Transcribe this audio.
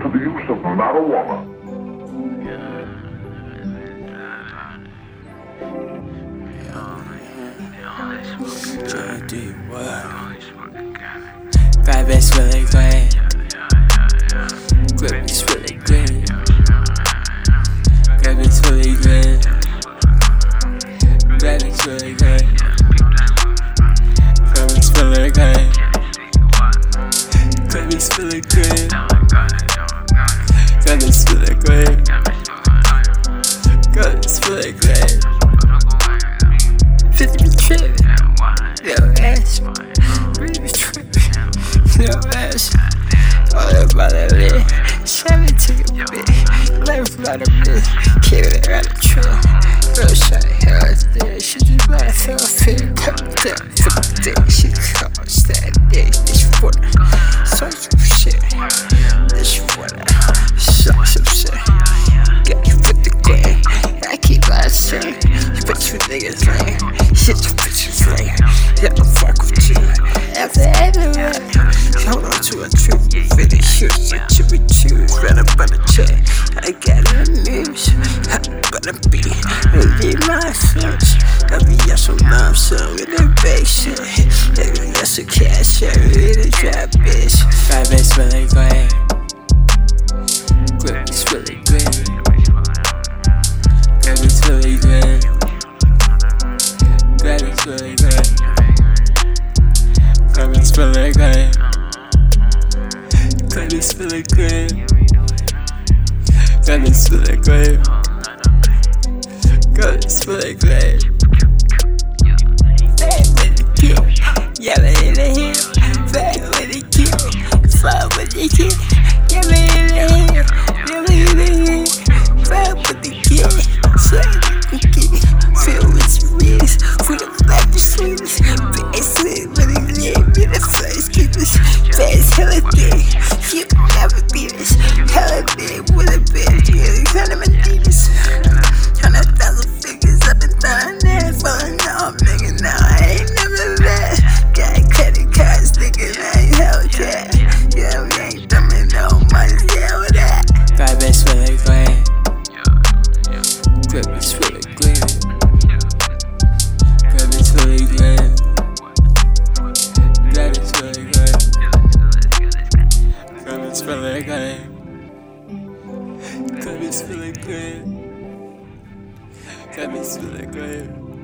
to the use of marijuana. Five S really great. Grip is really green. Grip is really green. Grip is really green. Grip is really green. Grip is really green. Fifty be trippin'. Yo ass, really trippin'. Yo ass, all about that lit. Seven to your bit, life about a bit. Keep it around the trail. Real shot, hell is. She just let feel fit. Cut down, flip dick. She calls that dick. This for so some shit. For Suck some shit. Got you with the gray. I keep. You bet you niggas lame shit your bitches like. Yeah, I fuck with you. After everyone, hold on to a true video. Shit, shit, should be true. Run up on the check. I got a news. I'm gonna be, be my switch. I'll be yes or no, so in the big shit. Yes, a cash, I really trap, bitch. Five minutes, really I go ahead. feeling good. Got this feeling good. Got this feeling good. Got this feeling good. Yeah, with the kill. Yelling in the hill. Fly with the kill. Fly with the kill. Gripping me the gland. Gripping me the gland. Gripping me the gland. Gripping me the gland. Gripping me the gland. Gripping me the gland.